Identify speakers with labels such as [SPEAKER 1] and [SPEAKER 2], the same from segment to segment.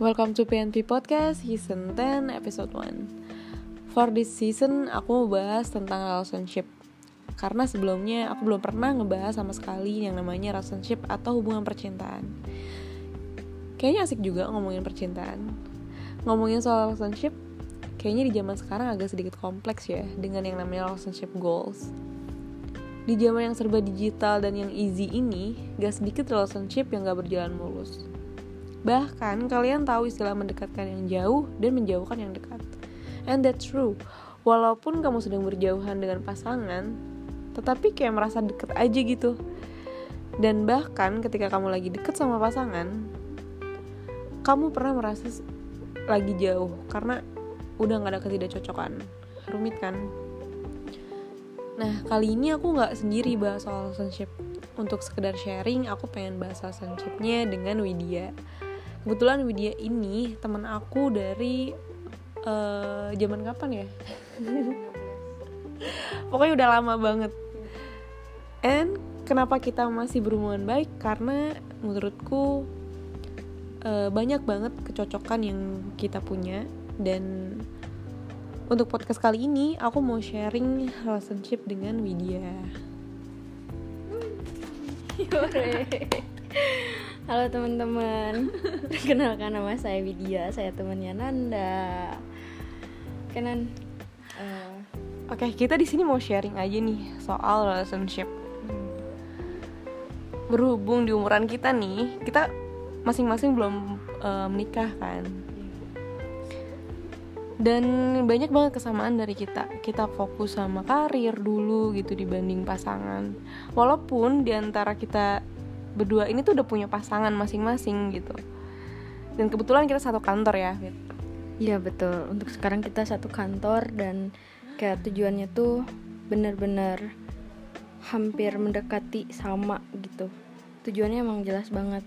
[SPEAKER 1] Welcome to PNP Podcast Season 10 Episode 1 For this season aku mau bahas tentang relationship. Karena sebelumnya aku belum pernah ngebahas sama sekali yang namanya relationship atau hubungan percintaan. Kayaknya asik juga ngomongin percintaan. Ngomongin soal relationship Kayaknya di zaman sekarang agak sedikit kompleks ya Dengan yang namanya relationship goals. Di zaman yang serba digital dan yang easy ini, gak sedikit relationship yang gak berjalan mulus. Bahkan kalian tahu istilah mendekatkan yang jauh dan menjauhkan yang dekat. And that's true. Walaupun kamu sedang berjauhan dengan pasangan, tetapi kayak merasa deket aja gitu. Dan bahkan ketika kamu lagi deket sama pasangan, kamu pernah merasa lagi jauh karena udah gak ada ketidakcocokan. Rumit kan? Nah, kali ini aku nggak sendiri bahas soal relationship. Untuk sekedar sharing, aku pengen bahas relationshipnya dengan Widya kebetulan Widya ini teman aku dari uh, zaman kapan ya? Pokoknya udah lama banget. And kenapa kita masih berhubungan baik? Karena menurutku uh, banyak banget kecocokan yang kita punya. Dan untuk podcast kali ini aku mau sharing relationship dengan Widya
[SPEAKER 2] Halo teman-teman, kenalkan nama saya Widya, saya temannya Nanda. Kenan.
[SPEAKER 1] Uh, Oke, okay, kita di sini mau sharing aja nih soal relationship. Berhubung di umuran kita nih, kita masing-masing belum uh, menikah kan. Dan banyak banget kesamaan dari kita. Kita fokus sama karir dulu gitu dibanding pasangan. Walaupun di antara kita berdua ini tuh udah punya pasangan masing-masing gitu. Dan kebetulan kita satu kantor ya.
[SPEAKER 2] Iya betul. Untuk sekarang kita satu kantor dan kayak tujuannya tuh bener-bener hampir mendekati sama gitu. Tujuannya emang jelas banget.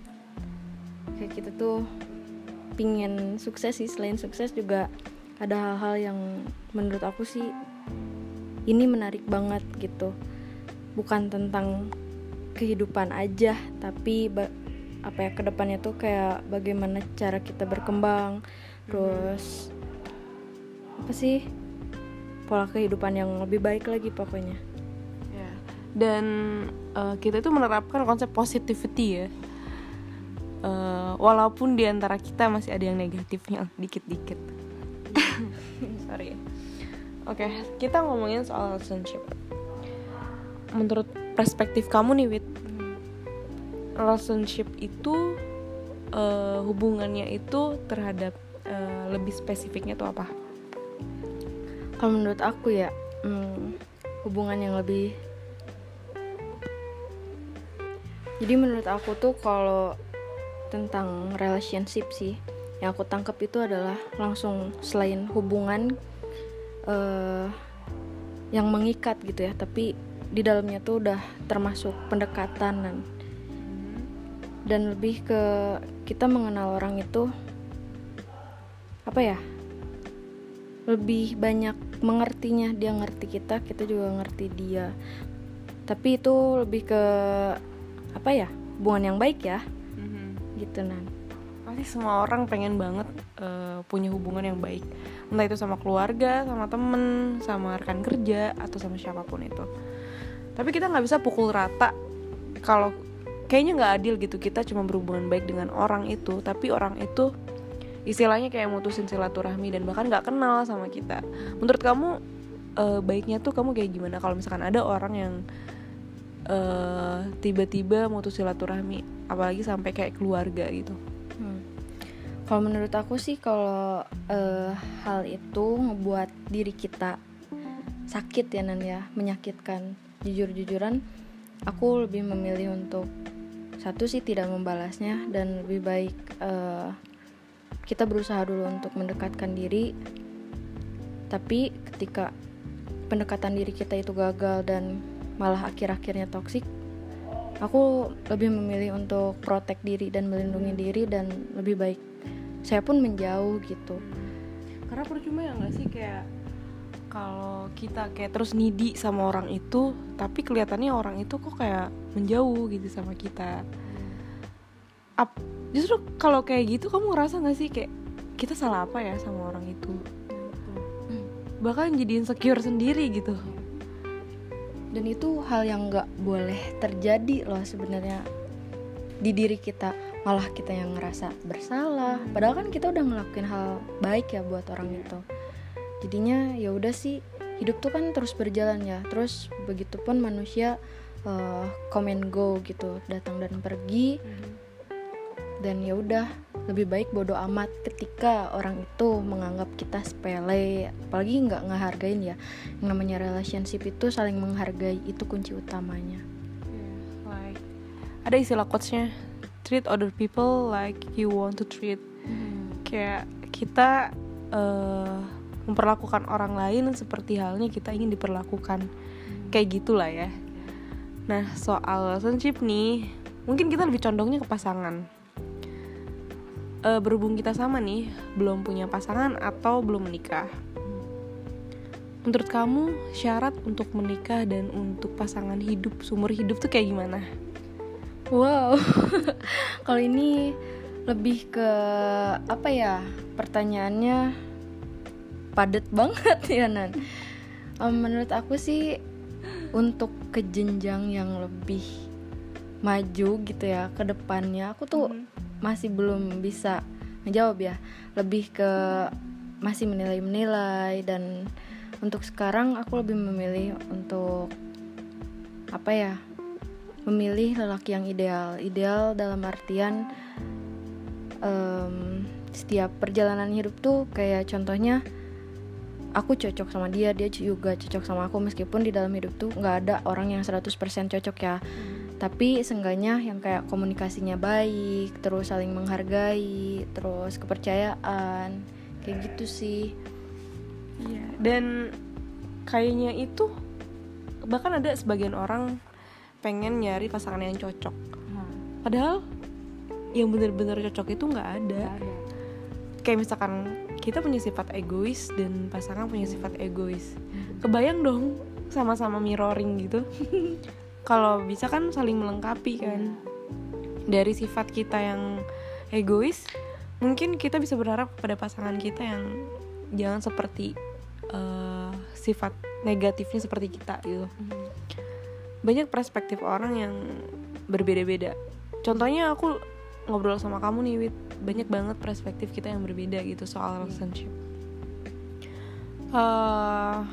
[SPEAKER 2] Kayak kita tuh pingin sukses sih. Selain sukses juga ada hal-hal yang menurut aku sih ini menarik banget gitu. Bukan tentang kehidupan aja tapi apa ya ke depannya tuh kayak bagaimana cara kita berkembang terus apa sih pola kehidupan yang lebih baik lagi pokoknya.
[SPEAKER 1] Ya. Dan uh, kita itu menerapkan konsep positivity ya. Uh, walaupun di antara kita masih ada yang negatifnya dikit-dikit. Sorry. Oke okay, kita ngomongin soal relationship menurut perspektif kamu nih Wit. Relationship itu uh, hubungannya itu terhadap uh, lebih spesifiknya tuh apa?
[SPEAKER 2] Kalau menurut aku ya hmm, hubungan yang lebih jadi menurut aku tuh kalau tentang relationship sih yang aku tangkap itu adalah langsung selain hubungan uh, yang mengikat gitu ya tapi di dalamnya tuh udah termasuk pendekatan dan dan lebih ke kita mengenal orang itu apa ya lebih banyak mengertinya. Dia ngerti kita kita juga ngerti dia. Tapi itu lebih ke apa ya hubungan yang baik ya. Mm-hmm. gitu nan.
[SPEAKER 1] Pasti semua orang pengen banget uh, punya hubungan yang baik. Entah itu sama keluarga sama temen sama rekan kerja atau sama siapa pun itu tapi kita nggak bisa pukul rata. Kalau kayaknya nggak adil gitu kita cuma berhubungan baik dengan orang itu tapi orang itu istilahnya kayak mutusin silaturahmi dan bahkan nggak kenal sama kita. Menurut kamu uh, baiknya tuh kamu kayak gimana? Kalau misalkan ada orang yang uh, tiba-tiba mutus silaturahmi apalagi sampai kayak keluarga gitu. Hmm.
[SPEAKER 2] kalau menurut aku sih kalau uh, hal itu ngebuat diri kita sakit ya nan ya menyakitkan jujur-jujuran aku lebih memilih untuk satu sih tidak membalasnya dan lebih baik uh, kita berusaha dulu untuk mendekatkan diri. Tapi ketika pendekatan diri kita itu gagal dan malah akhir-akhirnya toksik aku lebih memilih untuk protek diri dan melindungi diri dan lebih baik. Saya pun menjauh gitu.
[SPEAKER 1] Karena percuma ya nggak sih? Kayak kalau kita kayak terus nidi sama orang itu tapi kelihatannya orang itu kok kayak menjauh gitu sama kita. Ap- justru kalau kayak gitu kamu ngerasa nggak sih kayak kita salah apa ya sama orang itu? Bahkan jadi insecure sendiri gitu.
[SPEAKER 2] Dan itu hal yang nggak boleh terjadi loh sebenarnya di diri kita. Malah kita yang ngerasa bersalah. Padahal kan kita udah ngelakuin hal baik ya buat orang itu jadinya ya udah sih hidup tuh kan terus berjalan ya. Terus begitupun manusia uh, come and go gitu. Datang dan pergi. Dan ya udah lebih baik bodoh amat ketika orang itu menganggap kita sepele. Apalagi nggak ngehargain ya. Yang namanya relationship itu saling menghargai itu kunci utamanya.
[SPEAKER 1] Like ada istilah quotesnya treat other people like you want to treat. Kayak kita uh, memperlakukan orang lain seperti halnya kita ingin diperlakukan. Kayak gitulah ya. Nah soal relationship nih mungkin kita lebih condongnya ke pasangan. Uh, berhubung kita sama nih belum punya pasangan atau belum menikah. Menurut kamu syarat untuk menikah dan untuk pasangan hidup sumur hidup tuh kayak gimana?
[SPEAKER 2] Wow. Kalau ini lebih ke apa ya pertanyaannya padat banget ya Nan. Um, menurut aku sih untuk ke jenjang yang lebih maju gitu ya ke depannya aku tuh mm -hmm. masih belum bisa menjawab ya. Lebih ke masih menilai-menilai dan untuk sekarang aku lebih memilih untuk apa ya memilih lelaki yang ideal. Ideal dalam artian um, setiap perjalanan hidup tuh kayak contohnya aku cocok sama dia dia juga cocok sama aku meskipun di dalam hidup tuh nggak ada orang yang 100% cocok ya hmm. tapi seenggaknya yang kayak komunikasinya baik terus saling menghargai terus kepercayaan kayak gitu sih
[SPEAKER 1] iya dan kayaknya itu bahkan ada sebagian orang pengen nyari pasangan yang cocok hmm. padahal yang bener-bener cocok itu nggak ada. ada kayak misalkan kita punya sifat egois dan pasangan punya sifat egois. Kebayang dong sama-sama mirroring gitu. Kalau bisa kan saling melengkapi kan. Dari sifat kita yang egois mungkin kita bisa berharap kepada pasangan kita yang jangan seperti uh, sifat negatifnya seperti kita gitu. Banyak perspektif orang yang berbeda-beda. Contohnya aku ngobrol sama kamu nih Wit banyak banget perspektif kita yang berbeda gitu soal relationship uh,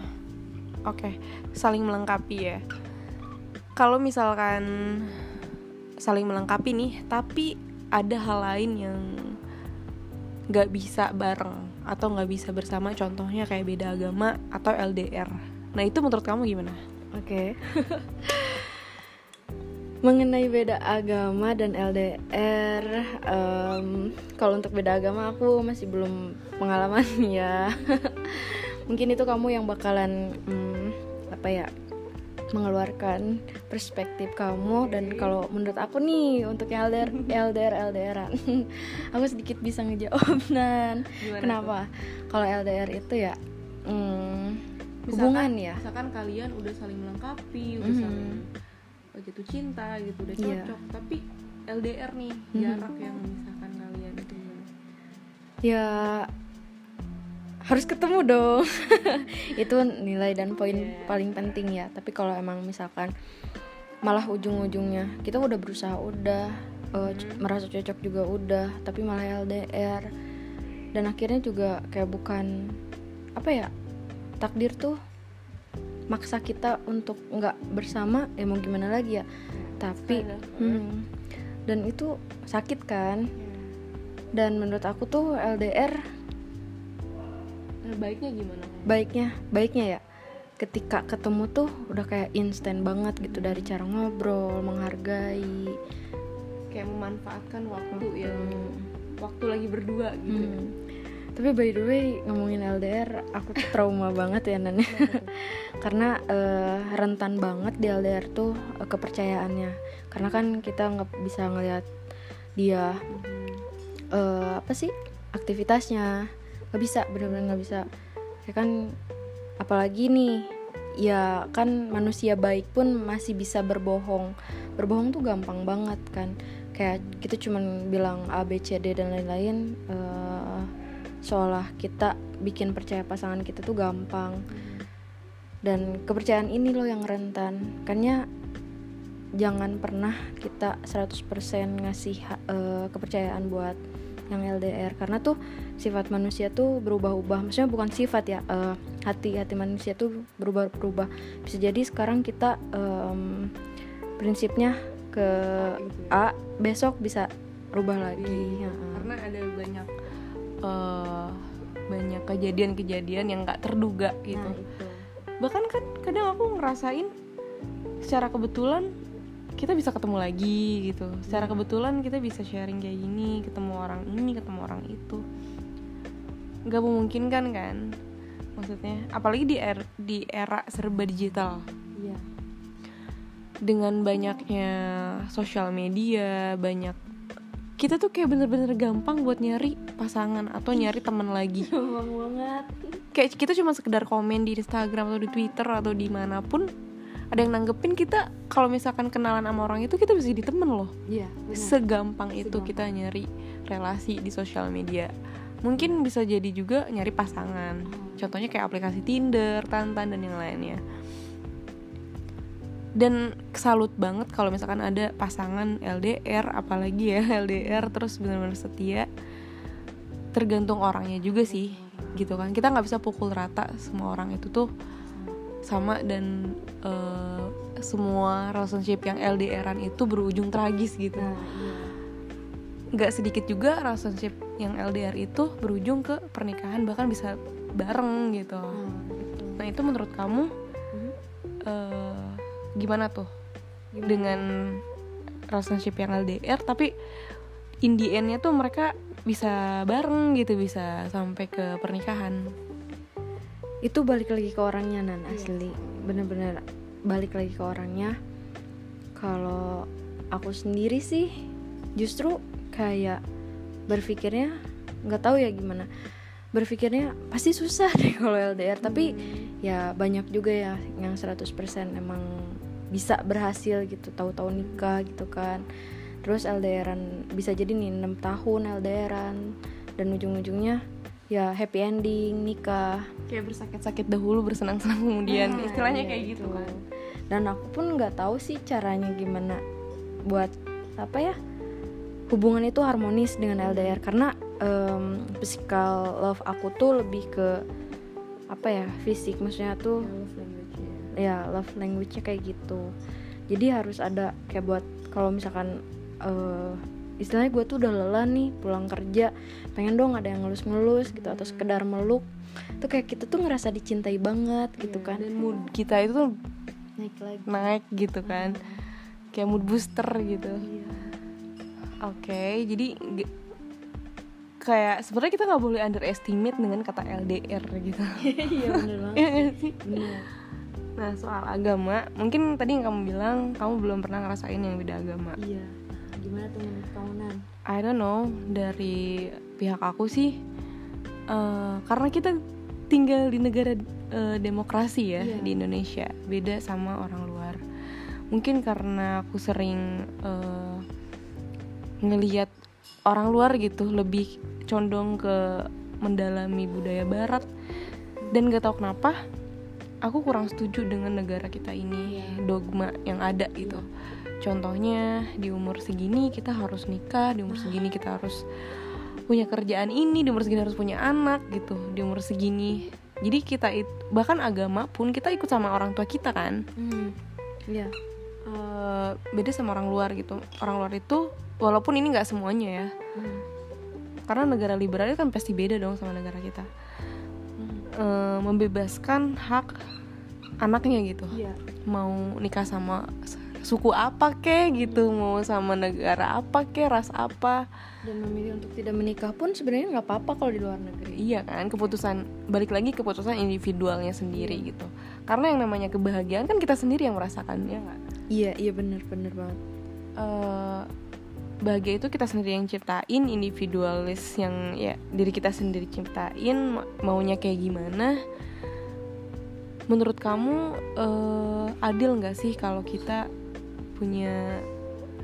[SPEAKER 1] oke okay. saling melengkapi ya kalau misalkan saling melengkapi nih tapi ada hal lain yang nggak bisa bareng atau nggak bisa bersama contohnya kayak beda agama atau LDR nah itu menurut kamu gimana
[SPEAKER 2] oke okay. mengenai beda agama dan LDR um, kalau untuk beda agama aku masih belum pengalaman ya. Mungkin itu kamu yang bakalan um, apa ya mengeluarkan perspektif kamu dan kalau menurut aku nih untuk yang LDR LDR LDRan aku sedikit bisa ngejawab nan. Kenapa? Kalau LDR itu ya um, hubungan ya.
[SPEAKER 1] misalkan kalian udah saling melengkapi udah mm -hmm. saling jatuh cinta gitu udah iya. cocok yeah. tapi LDR nih mm-hmm. jarak yang memisahkan kalian itu
[SPEAKER 2] ya harus ketemu dong itu nilai dan poin yeah. paling penting ya tapi kalau emang misalkan malah ujung-ujungnya kita udah berusaha udah uh, hmm. merasa cocok juga udah tapi malah LDR dan akhirnya juga kayak bukan apa ya takdir tuh maksa kita untuk nggak bersama ya mau gimana lagi ya? Tapi hmm, dan itu sakit kan? Dan menurut aku tuh LDR
[SPEAKER 1] nah, baiknya gimana?
[SPEAKER 2] Baiknya baiknya ya. Ketika ketemu tuh udah kayak instan banget gitu dari cara ngobrol menghargai.
[SPEAKER 1] Kayak memanfaatkan waktu hmm. yang waktu lagi berdua gitu hmm
[SPEAKER 2] tapi by the way ngomongin LDR aku tuh trauma banget ya Nan. Karena uh, rentan banget di LDR tuh uh, kepercayaannya. Karena kan kita nggak bisa ngelihat dia uh, apa sih aktivitasnya. Nggak bisa bener-bener nggak bisa. Ya kan apalagi nih ya kan manusia baik pun masih bisa berbohong. Berbohong tuh gampang banget kan. Kayak kita cuman bilang A B C D dan lain-lain uh, seolah kita bikin percaya pasangan kita tuh gampang. Dan kepercayaan ini loh yang rentan. Karena jangan pernah kita 100% ngasih uh, kepercayaan buat yang LDR karena tuh sifat manusia tuh berubah-ubah. Maksudnya bukan sifat ya uh, hati hati manusia tuh berubah-ubah bisa jadi sekarang kita um, prinsipnya ke gitu ya. A besok bisa rubah lagi.
[SPEAKER 1] Ya. karena ada banyak uh, banyak kejadian-kejadian yang nggak terduga gitu nah, itu. bahkan kan kadang aku ngerasain secara kebetulan kita bisa ketemu lagi gitu secara hmm. kebetulan kita bisa sharing kayak gini ketemu orang ini ketemu orang itu nggak memungkinkan kan maksudnya apalagi di era, di era serba digital
[SPEAKER 2] iya.
[SPEAKER 1] dengan banyaknya sosial media banyak kita tuh kayak bener-bener gampang buat nyari pasangan atau nyari teman lagi.
[SPEAKER 2] Gampang banget.
[SPEAKER 1] Kayak kita cuma sekedar komen di Instagram atau di Twitter atau di mana pun ada yang nanggepin kita kalau misalkan kenalan sama orang itu kita bisa jadi temen loh.
[SPEAKER 2] Iya
[SPEAKER 1] segampang itu kita nyari relasi di sosial media. Mungkin bisa jadi juga nyari pasangan. Oh. contohnya kayak aplikasi Tinder, Tantan dan yang lainnya dan salut banget kalau misalkan ada pasangan LDR apalagi ya LDR terus benar-benar setia. Tergantung orangnya juga sih gitu kan. Kita nggak bisa pukul rata semua orang itu tuh sama dan uh, semua relationship yang LDRan itu berujung tragis gitu. Nah, iya. nggak sedikit juga relationship yang LDR itu berujung ke pernikahan bahkan bisa bareng gitu. Hmm, nah itu menurut kamu hmm. uh, gimana tuh? Gimana? dengan relationship yang LDR tapi in the endnya tuh mereka bisa bareng gitu bisa sampai ke pernikahan.
[SPEAKER 2] Itu balik lagi ke orangnya nan iya. asli. Bener-bener balik lagi ke orangnya. Kalau aku sendiri sih justru kayak berpikirnya nggak tahu ya gimana. Berpikirnya pasti susah deh kalau LDR tapi ya banyak juga ya yang 100% emang bisa berhasil gitu tahu-tahu nikah gitu kan. Terus LDRan bisa jadi nih 6 tahun LDRan dan ujung-ujungnya ya happy ending nikah.
[SPEAKER 1] Kayak bersakit-sakit dahulu bersenang-senang kemudian. Nah, istilahnya iya kayak gitu kan.
[SPEAKER 2] Dan aku pun nggak tahu sih caranya gimana buat apa ya hubungan itu harmonis dengan LDR karena um, physical love aku tuh lebih ke apa ya fisik. Maksudnya tuh ya, language ya. love language-nya kayak gitu jadi harus ada kayak buat kalau misalkan uh, istilahnya gue tuh udah lelah nih pulang kerja pengen dong ada yang ngelus-ngelus gitu atau sekedar meluk tuh kayak kita tuh ngerasa dicintai banget gitu iya, kan
[SPEAKER 1] dan mood kita itu tuh
[SPEAKER 2] naik lagi
[SPEAKER 1] naik gitu kan hmm. kayak mood booster gitu iya. oke okay, jadi kayak sebenarnya kita nggak boleh underestimate dengan kata LDR gitu
[SPEAKER 2] iya bener banget iya sih bener.
[SPEAKER 1] Nah soal agama mungkin tadi yang kamu bilang kamu belum pernah ngerasain yang beda agama.
[SPEAKER 2] Iya. Gimana tuh menurut kamu Nan?
[SPEAKER 1] I don't know dari pihak aku sih uh, karena kita tinggal di negara uh, demokrasi ya yeah. di Indonesia. Beda sama orang luar. Mungkin karena aku sering uh, ngelihat orang luar gitu lebih condong ke mendalami budaya barat. Dan gak tau kenapa aku kurang setuju dengan negara kita ini iya. dogma yang ada gitu contohnya di umur segini kita harus nikah di umur segini kita harus punya kerjaan ini di umur segini harus punya anak gitu di umur segini jadi kita itu bahkan agama pun kita ikut sama orang tua kita kan
[SPEAKER 2] ya yeah.
[SPEAKER 1] uh, beda sama orang luar gitu orang luar itu walaupun ini nggak semuanya ya hmm. karena negara liberal kan pasti beda dong sama negara kita. Uh, membebaskan hak anaknya gitu.
[SPEAKER 2] Yeah.
[SPEAKER 1] mau nikah sama suku apa ke gitu mau sama negara apa ke ras apa.
[SPEAKER 2] Dan memilih untuk tidak menikah pun sebenarnya nggak apa-apa kalau di luar negeri.
[SPEAKER 1] Iya kan keputusan balik lagi keputusan individualnya sendiri iya. gitu. Karena yang namanya kebahagiaan kan kita sendiri yang merasakannya nggak?
[SPEAKER 2] Iya iya bener bener banget.
[SPEAKER 1] Uh, bahagia itu kita sendiri yang ciptain individualis yang ya diri kita sendiri ciptain maunya kayak gimana. Menurut kamu uh, adil nggak sih kalau kita punya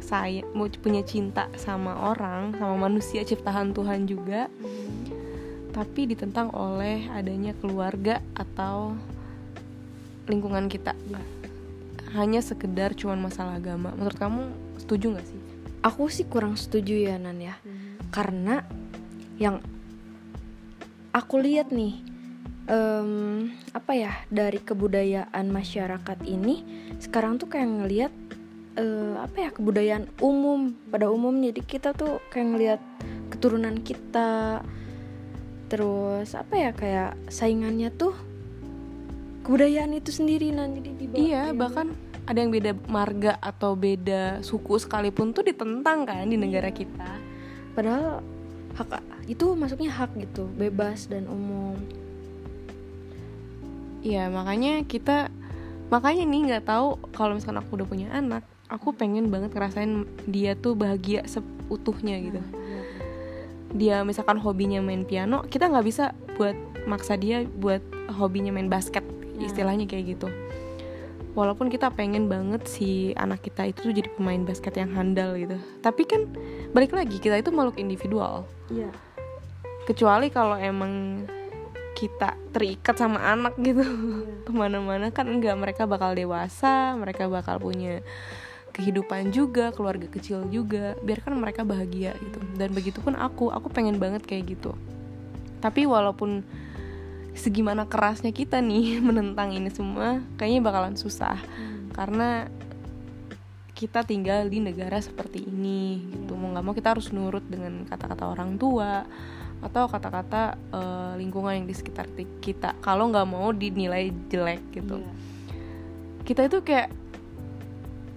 [SPEAKER 1] saya mau punya cinta sama orang sama manusia ciptaan Tuhan juga tapi ditentang oleh adanya keluarga atau lingkungan kita?
[SPEAKER 2] Ya.
[SPEAKER 1] hanya sekedar cuman masalah agama. Menurut kamu setuju nggak sih
[SPEAKER 2] aku sih kurang setuju ya Nan ya. Karena yang aku lihat nih em, apa ya dari kebudayaan masyarakat ini sekarang tuh kayak ngelihat eh, apa ya kebudayaan umum pada umumnya. Jadi kita tuh kayak ngelihat keturunan kita terus apa ya kayak saingannya tuh kebudayaan itu sendiri nah jadi dibawa
[SPEAKER 1] iya bahkan ada yang beda marga atau beda suku sekalipun tuh ditentang kan di negara kita.
[SPEAKER 2] Padahal hak itu masuknya hak gitu bebas dan umum.
[SPEAKER 1] Iya makanya kita makanya nih nggak tahu kalau misalkan aku udah punya anak aku pengen banget ngerasain dia tuh bahagia seutuhnya gitu. Dia misalkan hobinya main piano kita nggak bisa buat maksa dia buat hobinya main basket
[SPEAKER 2] Ya.
[SPEAKER 1] istilahnya kayak gitu walaupun kita pengen banget si anak kita itu tuh jadi pemain basket yang handal gitu. Tapi kan balik lagi kita itu makhluk individual.
[SPEAKER 2] Iya.
[SPEAKER 1] Kecuali kalau emang kita terikat sama anak gitu. Ke mana-mana kan enggak mereka bakal dewasa mereka bakal punya kehidupan juga keluarga kecil juga. Biarkan mereka bahagia gitu. Dan begitupun aku aku pengen banget kayak gitu. Tapi walaupun segimana kerasnya kita nih menentang ini semua kayaknya bakalan susah karena kita tinggal di negara seperti ini gitu mau nggak mau kita harus nurut dengan kata-kata orang tua atau kata-kata eh, lingkungan yang di sekitar kita kalau nggak mau dinilai jelek gitu
[SPEAKER 2] Iya.
[SPEAKER 1] kita itu kayak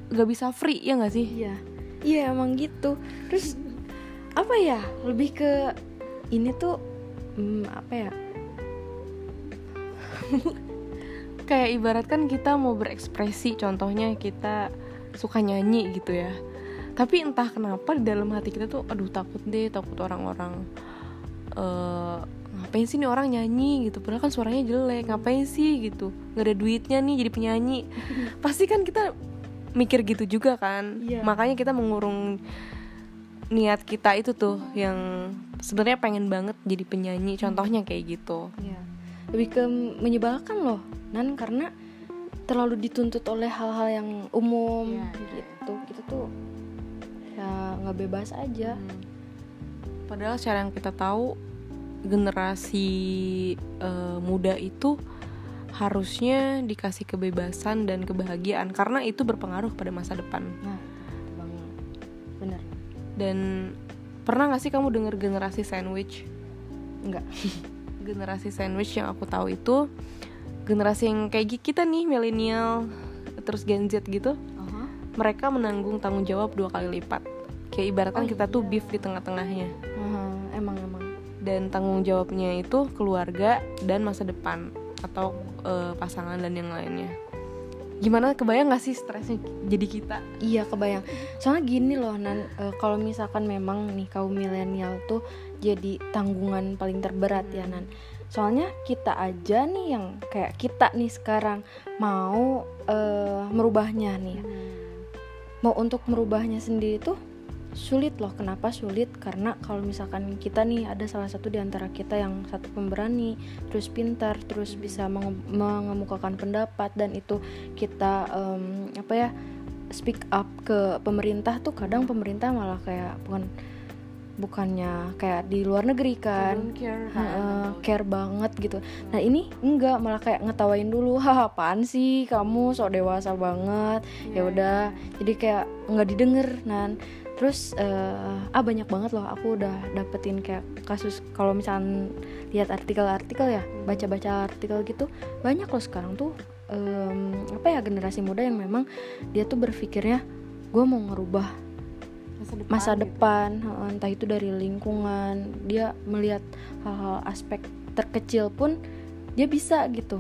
[SPEAKER 1] nggak bisa free ya nggak sih
[SPEAKER 2] Iya, iya emang gitu. Terus apa ya? Lebih ke ini tuh hmm, apa ya?
[SPEAKER 1] kayak ibaratkan kita mau berekspresi contohnya kita suka nyanyi gitu ya. Tapi entah kenapa di dalam hati kita tuh aduh takut deh takut orang-orang eh ngapain sih nih orang nyanyi? gitu. Padahal kan suaranya jelek ngapain sih? gitu. Nggak ada duitnya nih jadi penyanyi. Pasti kan kita mikir gitu juga kan.
[SPEAKER 2] Iya.
[SPEAKER 1] makanya kita mengurung niat kita itu tuh yang sebenarnya pengen banget jadi penyanyi contohnya kayak gitu.
[SPEAKER 2] Iya. Lebih ke menyebalkan loh, Nan karena terlalu dituntut oleh hal-hal yang umum
[SPEAKER 1] Iya,
[SPEAKER 2] gitu. Kita tuh ya nggak bebas aja.
[SPEAKER 1] Hmm. Padahal secara yang kita tahu generasi eh, muda itu harusnya dikasih kebebasan dan kebahagiaan karena itu berpengaruh pada masa depan.
[SPEAKER 2] Nah. Bener.
[SPEAKER 1] Dan pernah gak sih kamu dengar generasi sandwich?
[SPEAKER 2] Enggak.
[SPEAKER 1] Generasi sandwich yang aku tahu itu generasi yang kayak kita nih milenial terus Gen Z gitu. Mereka menanggung tanggung jawab dua kali lipat. Kayak ibaratkan
[SPEAKER 2] Oh,
[SPEAKER 1] kita tuh
[SPEAKER 2] iya.
[SPEAKER 1] beef di tengah-tengahnya.
[SPEAKER 2] Aha, emang emang.
[SPEAKER 1] dan tanggung jawabnya itu keluarga dan masa depan atau eh, pasangan dan yang lainnya gimana kebayang gak sih stresnya jadi kita
[SPEAKER 2] Iya kebayang. Soalnya gini loh Nan, eh, kalau misalkan memang nih kaum milenial tuh jadi tanggungan paling terberat ya Nan. Soalnya kita aja nih yang kayak kita nih sekarang mau eh, merubahnya nih. Mau untuk merubahnya sendiri tuh sulit loh. Kenapa sulit? Karena kalau misalkan kita nih ada salah satu di antara kita yang satu pemberani, terus pintar, terus bisa menge- mengemukakan pendapat dan itu kita em, apa ya speak up ke pemerintah tuh kadang pemerintah malah kayak bukan bukannya kayak di luar negeri kan.
[SPEAKER 1] Care
[SPEAKER 2] Heeh, care banget gitu. Nah ini enggak malah kayak ngetawain dulu haha apaan sih? Kamu sok dewasa banget. Ya udah jadi kayak nggak didengar nan terus eh, ah banyak banget loh aku udah dapetin kayak kasus kalau misalnya lihat artikel-artikel ya baca-baca artikel gitu banyak loh sekarang tuh em, apa ya generasi muda yang memang dia tuh berpikirnya gue mau ngerubah
[SPEAKER 1] masa depan,
[SPEAKER 2] masa
[SPEAKER 1] gitu.
[SPEAKER 2] depan heeh, entah itu dari lingkungan dia melihat hal-hal aspek terkecil pun dia bisa gitu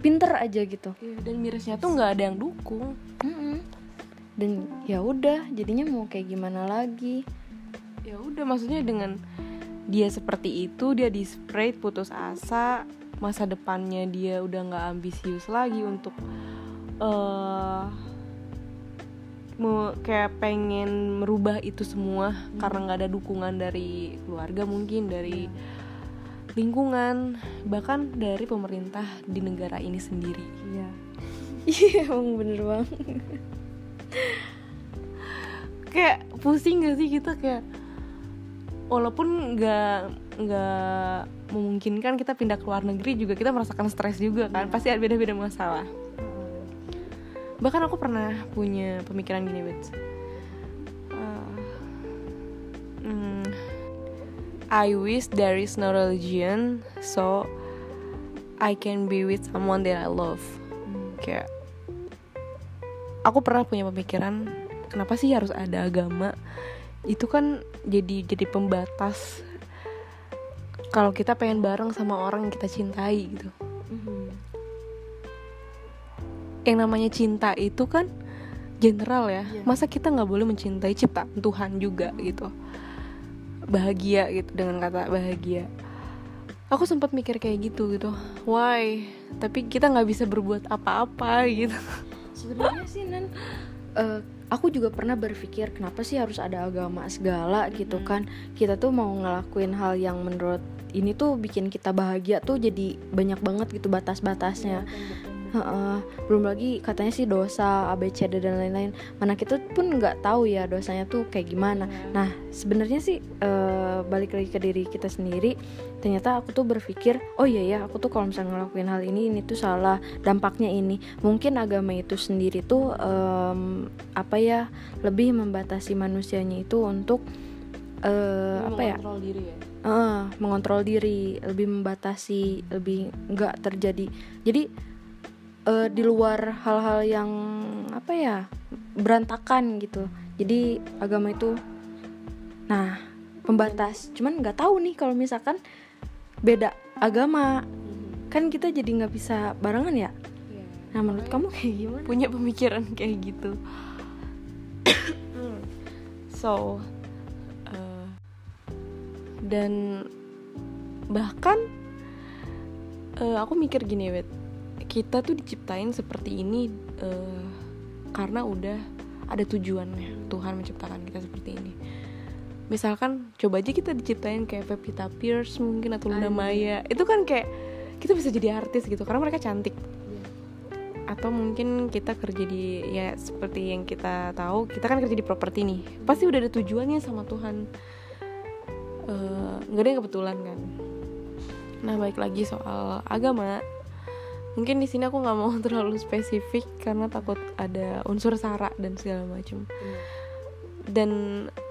[SPEAKER 2] pinter aja gitu
[SPEAKER 1] Iya, dan mirisnya tuh nggak ada yang dukung
[SPEAKER 2] Mm-mm. Dan ya udah jadinya mau kayak gimana lagi?
[SPEAKER 1] Ya udah maksudnya dengan dia seperti itu dia desperate putus asa masa depannya dia udah nggak ambisius lagi untuk eh mau kayak pengen merubah itu semua karena nggak ada dukungan dari keluarga mungkin dari lingkungan bahkan dari pemerintah di negara ini sendiri.
[SPEAKER 2] Iya. Iya bener bang
[SPEAKER 1] kayak pusing gak sih kita kayak walaupun nggak nggak memungkinkan kita pindah ke luar negeri juga kita merasakan stres juga kan pasti ada beda-beda masalah. Bahkan aku pernah punya pemikiran gini bet uh, hmm, I wish there is no religion so I can be with someone that I love. Kayak aku pernah punya pemikiran kenapa sih harus ada agama? Itu kan jadi jadi pembatas. Kalau kita pengen bareng sama orang yang kita cintai gitu. Yang namanya cinta itu kan general ya.
[SPEAKER 2] Iya.
[SPEAKER 1] masa kita nggak boleh mencintai ciptaan Tuhan juga gitu. Bahagia gitu dengan kata bahagia. Aku sempat mikir kayak gitu gitu. Why? Tapi kita nggak bisa berbuat apa-apa gitu
[SPEAKER 2] sebenarnya sih nan. Eh, aku juga pernah berpikir kenapa sih harus ada agama segala gitu kan? Kita tuh mau ngelakuin hal yang menurut ini tuh bikin kita bahagia tuh jadi banyak banget gitu batas-batasnya Heeh. belum lagi katanya sih dosa ABCD dan lain-lain. Mana kita pun nggak tahu ya dosanya tuh kayak gimana. Nah sebenarnya sih eh, balik lagi ke diri kita sendiri ternyata aku tuh berpikir oh iya ya aku tuh kalau misalnya ngelakuin hal ini ini tuh salah dampaknya ini. Mungkin agama itu sendiri tuh em, apa ya lebih membatasi manusianya itu untuk eh, apa ya
[SPEAKER 1] Mengontrol diri ya?
[SPEAKER 2] Eh, mengontrol diri lebih membatasi lebih nggak terjadi. Jadi eh, di luar hal-hal yang apa ya berantakan gitu. Jadi agama itu nah pembatas. Cuman nggak tahu nih kalau misalkan beda agama. Kan kita jadi nggak bisa barengan ya? Nah menurut kamu kayak gimana?
[SPEAKER 1] Punya pemikiran kayak gitu. So uh, dan bahkan uh, aku mikir gini wet kita tuh diciptain seperti ini uh, karena udah ada tujuannya. Tuhan menciptakan kita seperti ini. Misalkan coba aja kita diciptain kayak Pevita Pierce mungkin atau Luna. Maya. Itu kan kayak kita bisa jadi artis gitu karena mereka cantik. Atau mungkin kita kerja di ya seperti yang kita tahu kita kan kerja di properti nih. Pasti udah ada tujuannya sama Tuhan. Eh, nggak ada yang kebetulan kan. Nah baik lagi soal agama mungkin di sini aku nggak mau terlalu spesifik karena takut ada unsur sara dan segala macam dan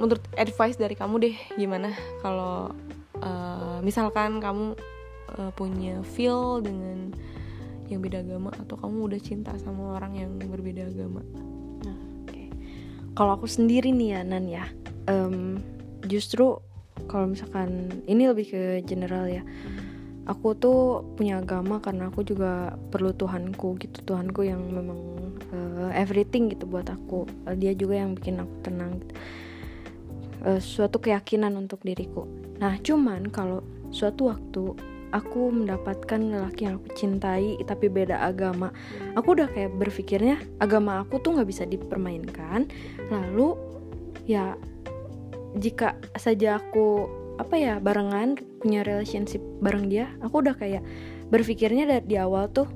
[SPEAKER 1] menurut advice dari kamu deh gimana kalau eh, misalkan kamu eh, punya feel dengan yang beda agama atau kamu udah cinta sama orang yang berbeda agama?
[SPEAKER 2] Kalau aku sendiri nih ya Nan ya em, justru kalau misalkan ini lebih ke general ya aku tuh punya agama karena aku juga perlu Tuhanku gitu Tuhanku yang memang eh, everything gitu buat aku. Eh, dia juga yang bikin aku tenang. Eh, suatu keyakinan untuk diriku. Nah cuman kalau suatu waktu aku mendapatkan lelaki yang aku cintai tapi beda agama aku udah kayak berpikirnya agama aku tuh nggak bisa dipermainkan. Lalu ya jika saja aku apa ya barengan punya relationship bareng dia aku udah kayak berpikirnya dari di awal tuh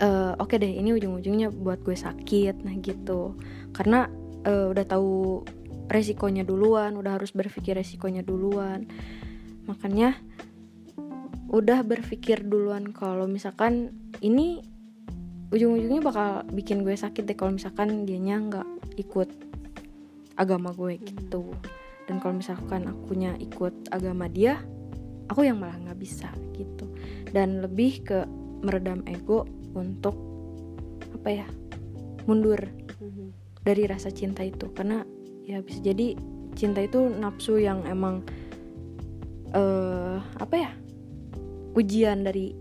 [SPEAKER 2] eh, oke deh ini ujung-ujungnya buat gue sakit nah gitu. Karena eh, udah tahu resikonya duluan udah harus berpikir resikonya duluan. Makanya udah berpikir duluan kalau misalkan ini ujung-ujungnya bakal bikin gue sakit deh kalau misalkan dianya nggak ikut agama gue gitu dan kalau misalkan akunya ikut agama dia aku yang malah nggak bisa gitu. Dan lebih ke meredam ego untuk apa ya mundur dari rasa cinta itu. Karena ya bisa jadi cinta itu nafsu yang emang eh apa ya ujian dari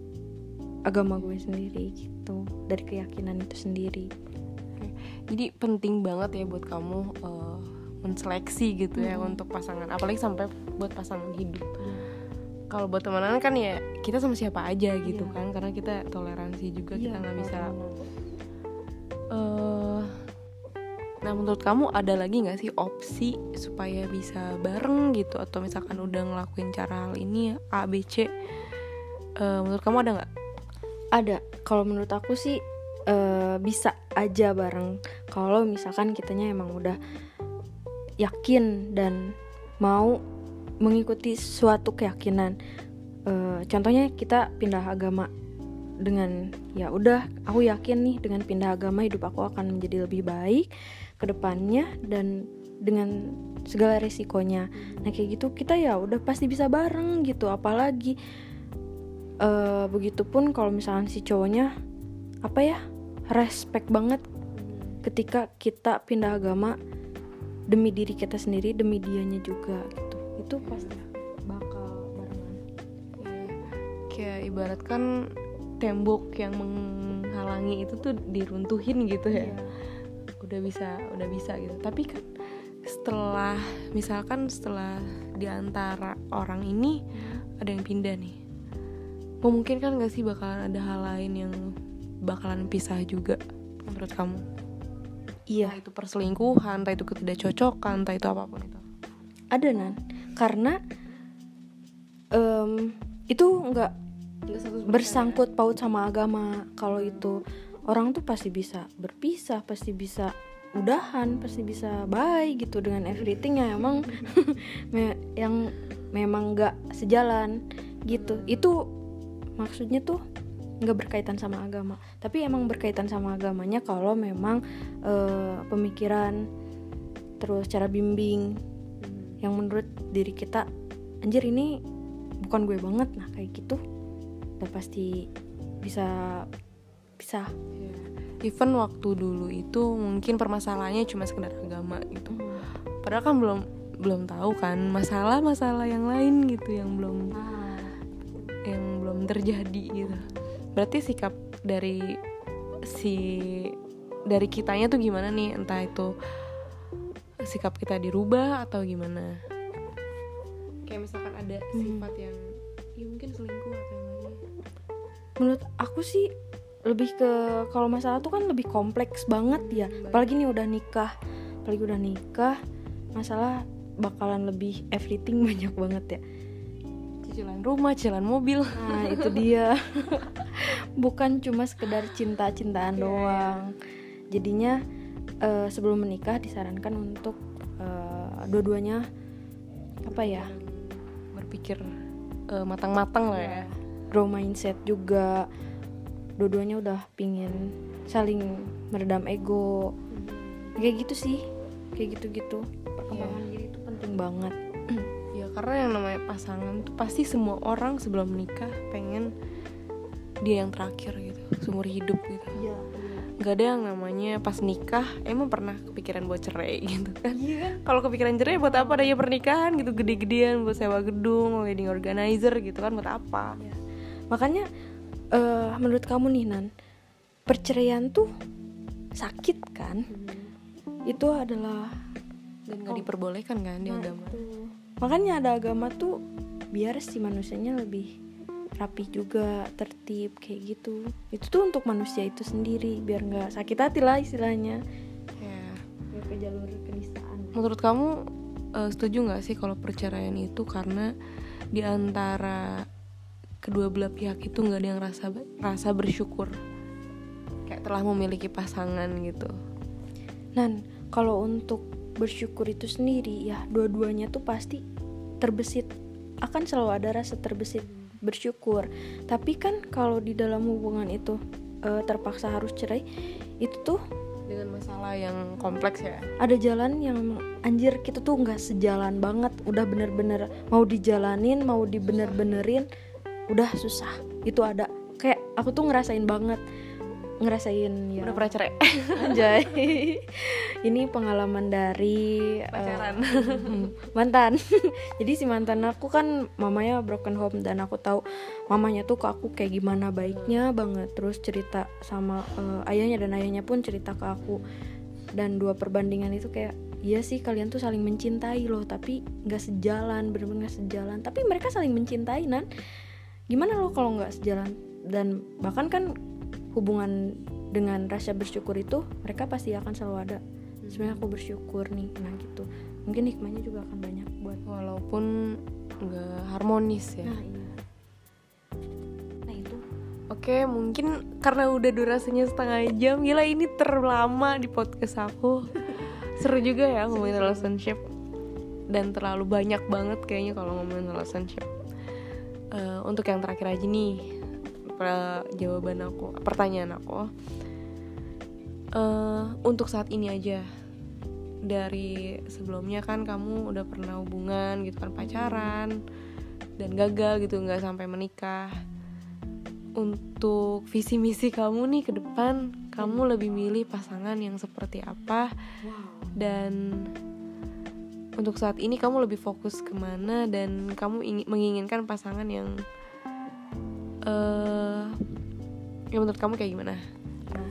[SPEAKER 2] agama gue sendiri gitu. Dari keyakinan itu sendiri.
[SPEAKER 1] Jadi penting banget ya buat kamu eh, menseleksi gitu ya
[SPEAKER 2] Mm-mm.
[SPEAKER 1] untuk pasangan apalagi sampai buat pasangan hidup kalau buat temenan kan ya kita sama siapa aja gitu
[SPEAKER 2] Iya.
[SPEAKER 1] kan karena kita toleransi juga kita
[SPEAKER 2] Iya,
[SPEAKER 1] nggak bisa eh Nah menurut kamu ada lagi nggak sih opsi supaya bisa bareng gitu atau misalkan udah ngelakuin cara hal ini A B C uh, menurut kamu ada nggak?
[SPEAKER 2] Ada. Kalau menurut aku sih uh, bisa aja bareng. Kalau misalkan kitanya emang udah yakin dan mau mengikuti suatu keyakinan. Uh, contohnya kita pindah agama dengan ya udah aku yakin nih dengan pindah agama hidup aku akan menjadi lebih baik ke depannya dan dengan segala resikonya nah kayak gitu kita ya udah pasti bisa bareng gitu apalagi uh, begitupun kalau misalnya si cowoknya apa ya respect banget ketika kita pindah agama demi diri kita sendiri demi dianya juga gitu. Itu pasti bakal barengan.
[SPEAKER 1] Kayak ibarat kan tembok yang menghalangi itu tuh diruntuhin gitu ya. Yeah. udah bisa udah bisa gitu. Tapi kan setelah misalkan setelah di antara orang ini hmm. ada yang pindah nih. Memungkinkan gak sih bakalan ada hal lain yang bakalan pisah juga menurut kamu
[SPEAKER 2] iya.
[SPEAKER 1] Entah itu perselingkuhan entah itu ketidakcocokan entah itu apa pun itu.
[SPEAKER 2] Ada nan. Karena um, itu nggak bersangkut paut sama agama. Kalau itu orang tuh pasti bisa berpisah pasti bisa udahan pasti bisa baik gitu dengan everything yang emang yang memang nggak sejalan gitu. Itu maksudnya tuh nggak berkaitan sama agama tapi emang berkaitan sama agamanya kalau memang uh, pemikiran terus cara bimbing yang menurut diri kita anjir ini bukan gue banget nah kayak gitu udah pasti bisa bisa
[SPEAKER 1] yeah. even waktu dulu itu mungkin permasalahannya cuma sekedar agama gitu hmm. padahal kan belum belum tahu kan masalah-masalah yang lain gitu yang belum ah. yang belum terjadi gitu berarti sikap dari si dari kitanya tuh gimana nih? Entah itu sikap kita dirubah atau gimana? Kayak misalkan ada hmm. sifat yang ya mungkin selingkuh atau yang
[SPEAKER 2] menurut aku sih lebih ke kalau masalah tuh kan lebih kompleks banget ya. Apalagi nih udah nikah apalagi udah nikah masalah bakalan lebih everything banyak banget ya.
[SPEAKER 1] Cicilan. Rumah cicilan mobil.
[SPEAKER 2] Nah itu dia bukan cuma sekedar cinta-cintaan yeah. doang. Jadinya uh, sebelum menikah disarankan untuk uh, dua-duanya apa ya?
[SPEAKER 1] Berpikir uh, matang-matang lah ya. Iya.
[SPEAKER 2] Grow mindset juga. Dua-duanya udah pingin saling meredam ego. Hmm. kayak gitu sih. Kayak gitu-gitu. Perkembangan yeah. diri itu penting banget.
[SPEAKER 1] Ya karena yang namanya pasangan tuh pasti semua orang sebelum menikah pengen dia yang terakhir gitu seumur hidup gitu.
[SPEAKER 2] Yeah,
[SPEAKER 1] nggak ada yang namanya pas nikah emang pernah kepikiran buat cerai gitu kan? Yeah. kalau kepikiran cerai buat apa adanya pernikahan gitu gede-gedean buat sewa gedung wedding organizer gitu kan buat apa? Yeah
[SPEAKER 2] makanya uh, menurut kamu nih Nan perceraian tuh sakit kan? Hmm. itu adalah
[SPEAKER 1] dan nggak oh, diperbolehkan kan di nah, agama?
[SPEAKER 2] itu. makanya ada agama tuh biar si manusianya lebih rapi juga tertib kayak gitu. Itu tuh untuk manusia itu sendiri biar nggak sakit hati lah istilahnya.
[SPEAKER 1] Ya
[SPEAKER 2] biar ke jalur kenistaan.
[SPEAKER 1] Menurut kamu uh, setuju nggak sih kalau perceraian itu? Karena di antara kedua belah pihak itu nggak ada yang rasa rasa bersyukur. Kayak telah memiliki pasangan gitu.
[SPEAKER 2] Nan, kalau untuk bersyukur itu sendiri ya dua-duanya tuh pasti terbesit. Akan selalu ada rasa terbesit bersyukur. Tapi kan kalau di dalam hubungan itu e, terpaksa harus cerai itu tuh
[SPEAKER 1] dengan masalah yang kompleks ya?
[SPEAKER 2] Ada jalan yang anjir kita tuh nggak sejalan banget. Udah bener-bener mau dijalanin mau dibener-benerin udah susah. Itu ada. Kayak aku tuh ngerasain banget ngerasain ya.
[SPEAKER 1] Udah pernah cerai?
[SPEAKER 2] Anjay. Ini pengalaman dari
[SPEAKER 1] pacaran.
[SPEAKER 2] Uh, mantan. Jadi si mantan aku kan mamanya broken home dan aku tahu mamanya tuh ke aku kayak gimana baiknya banget. Terus cerita sama uh, ayahnya dan ayahnya pun cerita ke aku. Dan dua perbandingan itu kayak iya sih kalian tuh saling mencintai loh tapi nggak sejalan bener-bener nggak sejalan. Tapi mereka saling mencintai nan. Gimana lo kalau nggak sejalan? Dan bahkan kan hubungan dengan rasa bersyukur itu mereka pasti akan selalu ada. Sebenarnya aku bersyukur nih nah gitu. Mungkin hikmahnya juga akan banyak buat
[SPEAKER 1] walaupun nggak harmonis ya.
[SPEAKER 2] Nah iya. Nah itu.
[SPEAKER 1] Oke, mungkin karena udah durasinya setengah jam, gila ini terlama di podcast aku. Seru juga ya ngomongin relationship. Dan terlalu banyak banget kayaknya kalau ngomongin relationship. Eh, untuk yang terakhir aja nih, pra- jawaban aku, pertanyaan aku. Eh, untuk saat ini aja, dari sebelumnya kan kamu udah pernah hubungan gitu kan pacaran dan gagal gitu nggak sampai menikah. Untuk visi misi kamu nih ke depan kamu lebih milih pasangan yang seperti apa? Dan untuk saat ini kamu lebih fokus ke mana? Dan kamu ingin menginginkan pasangan yang eh yang menurut kamu kayak gimana
[SPEAKER 2] Nah,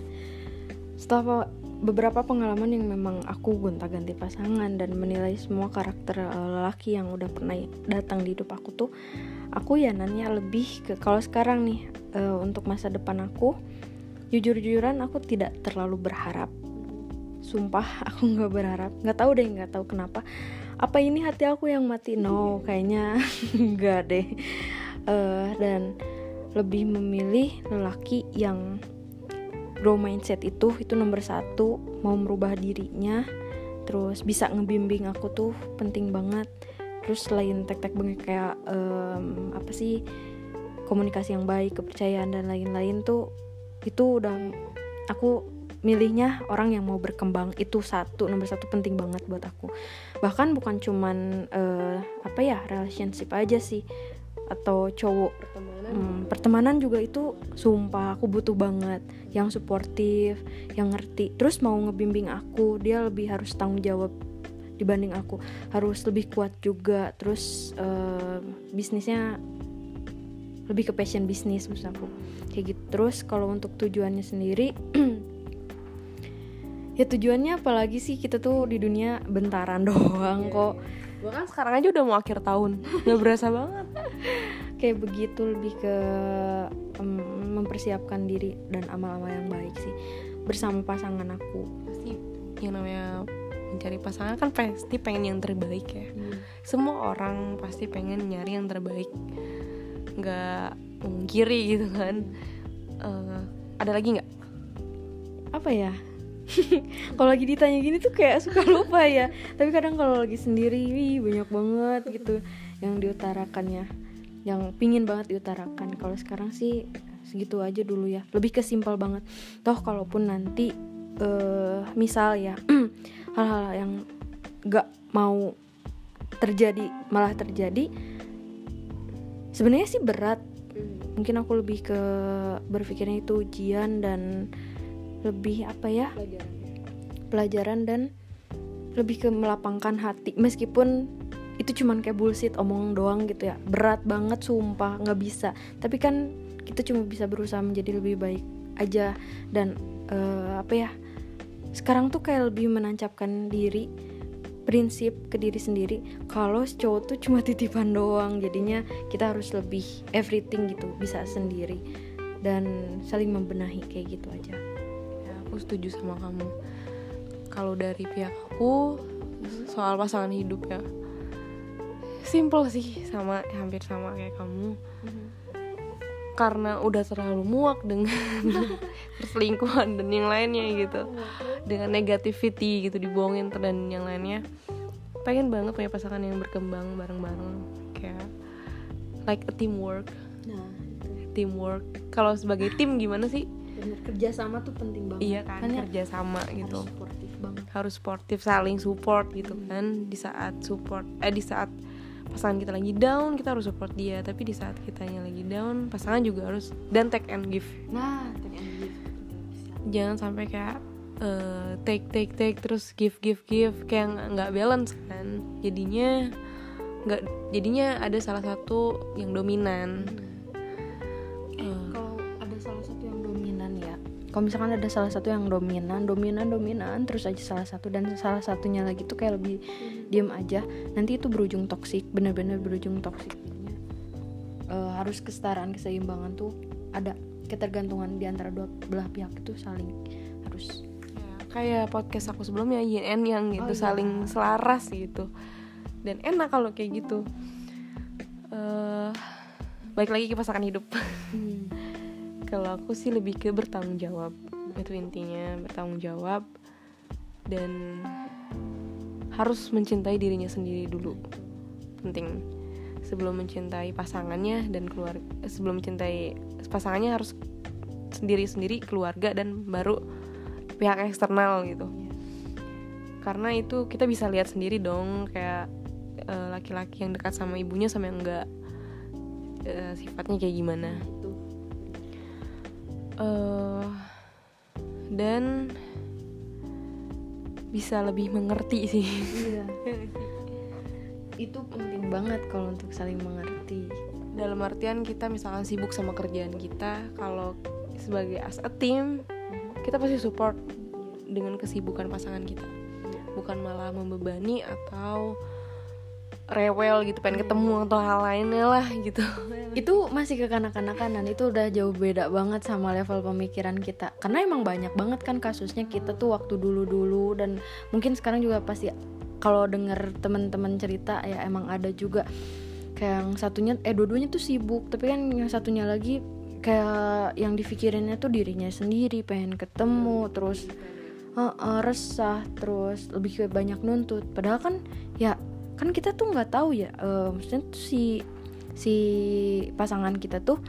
[SPEAKER 2] setelah beberapa pengalaman yang memang aku gonta-ganti pasangan dan menilai semua karakter eh, lelaki yang udah pernah datang di hidup aku tuh, aku ya nanya lebih ke kalau sekarang nih eh, untuk masa depan aku, jujur-jujuran aku tidak terlalu berharap. Sumpah aku nggak berharap, nggak tahu deh nggak tahu kenapa. Apa ini hati aku yang mati? No, kayaknya nggak deh. Eh, dan lebih memilih lelaki yang grow mindset itu itu nomor satu mau merubah dirinya terus bisa ngebimbing aku tuh penting banget. Terus selain tek-tek banget kayak em, apa sih komunikasi yang baik kepercayaan dan lain-lain tuh itu udah aku milihnya orang yang mau berkembang. Itu satu nomor satu penting banget buat aku. Bahkan bukan cuman eh, apa ya relationship aja sih atau cowok. Hmm, pertemanan juga itu sumpah aku butuh banget yang suportif, yang ngerti. Terus mau ngebimbing aku, dia lebih harus tanggung jawab dibanding aku. Harus lebih kuat juga. Terus eh, bisnisnya lebih ke passion bisnis maksud aku. Kayak gitu. Terus kalau untuk tujuannya sendiri ya tujuannya apalagi sih kita tuh di dunia bentaran doang kok.
[SPEAKER 1] bahkan sekarang aja udah mau akhir tahun nggak berasa banget
[SPEAKER 2] kayak begitu lebih ke em, mempersiapkan diri dan amal-amal yang baik sih bersama pasangan aku.
[SPEAKER 1] Pasti yang namanya mencari pasangan kan pasti pengen yang terbaik ya. Semua orang pasti pengen nyari yang terbaik. Nggak mungkiri gitu kan. Eh, ada lagi nggak?
[SPEAKER 2] Apa ya? Kalau lagi ditanya gini tuh kayak suka lupa ya. Tapi kadang kalau lagi sendiri wih, banyak banget gitu yang diutarakannya yang pingin banget diutarakan. Kalau sekarang sih segitu aja dulu ya. Lebih ke simpel banget. Toh kalaupun nanti eh misal ya hal-hal yang gak mau terjadi malah terjadi sebenarnya sih berat. Mungkin aku lebih ke berpikirnya itu ujian dan lebih apa ya? Pelajaran dan lebih ke melapangkan hati. Meskipun itu cuman kayak bullshit omong doang gitu ya. Berat banget sumpah nggak bisa. Tapi kan kita cuma bisa berusaha menjadi lebih baik aja. Dan eh, apa ya sekarang tuh kayak lebih menancapkan diri prinsip ke diri sendiri. Kalau cowok tuh cuma titipan doang jadinya kita harus lebih everything gitu bisa sendiri. Dan saling membenahi kayak gitu aja.
[SPEAKER 1] Ya aku setuju sama kamu. Kalau dari pihak aku soal pasangan hidup ya simple sih sama hampir sama kayak kamu. Karena udah terlalu muak dengan perselingkuhan dan yang lainnya gitu. Dengan negativity gitu dibohongin dan yang lainnya. Pengen banget punya pasangan yang berkembang bareng-bareng. Kayak like a teamwork.
[SPEAKER 2] Nah
[SPEAKER 1] teamwork. Kalau sebagai tim gimana sih?
[SPEAKER 2] Bener kerja sama tuh penting banget.
[SPEAKER 1] Iya kan
[SPEAKER 2] Makanya
[SPEAKER 1] kerja sama gitu.
[SPEAKER 2] harus sportif banget.
[SPEAKER 1] Harus sportif saling support gitu kan. Di saat support eh di saat pasangan kita lagi down kita harus support dia. Tapi di saat kitanya lagi down pasangan juga harus dan take and give.
[SPEAKER 2] Nah take and give.
[SPEAKER 1] Jangan sampai kayak eh, take take take terus give give give. Kayak nggak- balance kan. Jadinya nggak jadinya ada salah satu yang dominan. Eh,
[SPEAKER 2] kalau misalkan ada salah satu yang dominan dominan dominan terus aja salah satu dan salah satunya lagi tuh kayak lebih diem aja nanti itu berujung toksik bener-bener berujung toksik. Eh, harus kesetaraan keseimbangan tuh ada ketergantungan di antara dua belah pihak itu saling harus.
[SPEAKER 1] Ya, kayak podcast aku sebelumnya yin and yang gitu
[SPEAKER 2] Oh, iya.
[SPEAKER 1] saling selaras gitu. Dan enak kalau kayak gitu. Eh baik lagi ke pasangan hidup.
[SPEAKER 2] Hmm.
[SPEAKER 1] Kalau aku sih lebih ke bertanggung jawab. Itu intinya bertanggung jawab. Dan harus mencintai dirinya sendiri dulu. Penting. Sebelum mencintai pasangannya dan keluarga sebelum mencintai pasangannya harus sendiri sendiri keluarga dan baru pihak eksternal gitu. Karena itu kita bisa lihat sendiri dong kayak eh, laki-laki yang dekat sama ibunya sama yang enggak. Eh, sifatnya kayak gimana Eh dan bisa lebih mengerti sih
[SPEAKER 2] Iya. itu penting banget kalau untuk saling mengerti.
[SPEAKER 1] dalam artian kita misalkan sibuk sama kerjaan kita kalau sebagai as a team kita pasti support dengan kesibukan pasangan kita bukan malah membebani atau rewel gitu pengen ketemu atau hal lainnya lah gitu.
[SPEAKER 2] Itu masih kekanak-kanakan dan itu udah jauh beda banget sama level pemikiran kita. Karena emang banyak banget kan kasusnya kita tuh waktu dulu-dulu dan mungkin sekarang juga pasti kalau denger teman-teman cerita ya emang ada juga kayak yang satunya eh dua-duanya tuh sibuk tapi kan yang satunya lagi kayak yang dipikirinnya tuh dirinya sendiri pengen ketemu terus Heeh, resah terus lebih banyak nuntut. Padahal kan ya kan kita tuh nggak tahu ya eh, maksudnya tuh si si pasangan kita tuh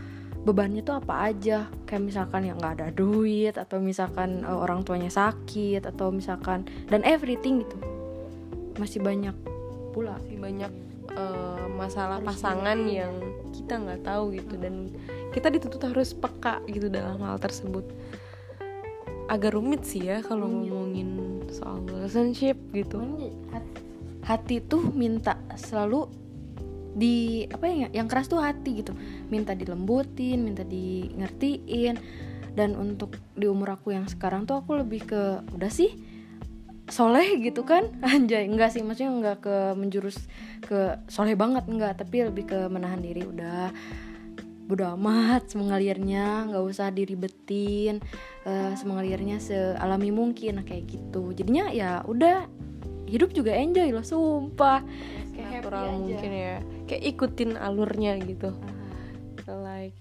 [SPEAKER 2] bebannya tuh apa aja. Kayak misalkan yang nggak ada duit atau misalkan eh, orang tuanya sakit atau misalkan dan everything gitu. Masih banyak pula.
[SPEAKER 1] Masih banyak eh, masalah
[SPEAKER 2] Harus
[SPEAKER 1] pasangan
[SPEAKER 2] dimengerti,
[SPEAKER 1] yang kita nggak tahu gitu. Dan kita dituntut harus peka gitu dalam hal tersebut. Agak rumit sih ya kalau ngomongin soal relationship gitu
[SPEAKER 2] hati tuh minta selalu di apa ya yang keras tuh hati gitu. Minta dilembutin minta di ngertiin dan untuk di umur aku yang sekarang tuh aku lebih ke udah sih soleh gitu kan? Anjay enggak sih maksudnya enggak ke menjurus ke soleh banget enggak. Tapi lebih ke menahan diri udah bodo amat semengalirnya nggak usah diribetin eh, semengalirnya sealami mungkin kayak gitu. Jadinya ya udah hidup juga enjoy loh sumpah. Kayak happy
[SPEAKER 1] natural
[SPEAKER 2] aja.
[SPEAKER 1] mungkin ya. Kayak ikutin alurnya gitu. Like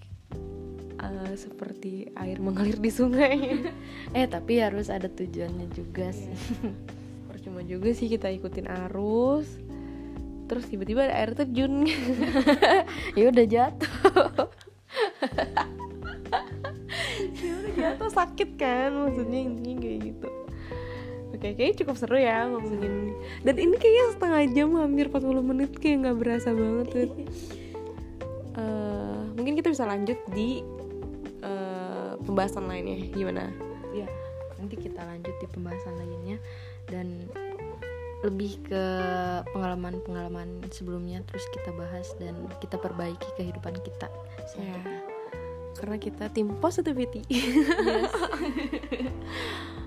[SPEAKER 1] uh, seperti air mengalir di sungai.
[SPEAKER 2] Eh tapi harus ada tujuannya juga sih.
[SPEAKER 1] Percuma juga sih kita ikutin arus. Terus tiba-tiba ada air terjun.
[SPEAKER 2] Ya udah jatuh.
[SPEAKER 1] Ya udah jatuh sakit kan maksudnya intinya kayak gitu oke kayaknya cukup seru ya ngomongin. Dan ini kayaknya setengah jam hampir 40 menit kayak nggak berasa banget tuh Eh, mungkin kita bisa lanjut di eh, pembahasan lainnya. Gimana?
[SPEAKER 2] Ya nanti kita lanjut di pembahasan lainnya. Dan lebih ke pengalaman-pengalaman sebelumnya terus kita bahas dan kita perbaiki kehidupan kita.
[SPEAKER 1] Ya karena kita tim positivity.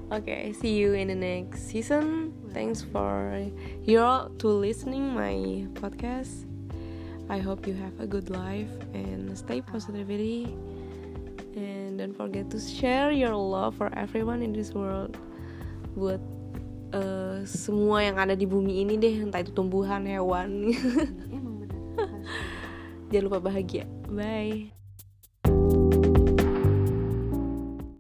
[SPEAKER 1] Okay see you in the next season. Thanks for your to listening my podcast. I hope you have a good life and stay positivity. And don't forget to share your love for everyone in this world. Buat eh, semua yang ada di bumi ini deh entah itu tumbuhan hewan.
[SPEAKER 2] Emang benar
[SPEAKER 1] jangan lupa bahagia. Bye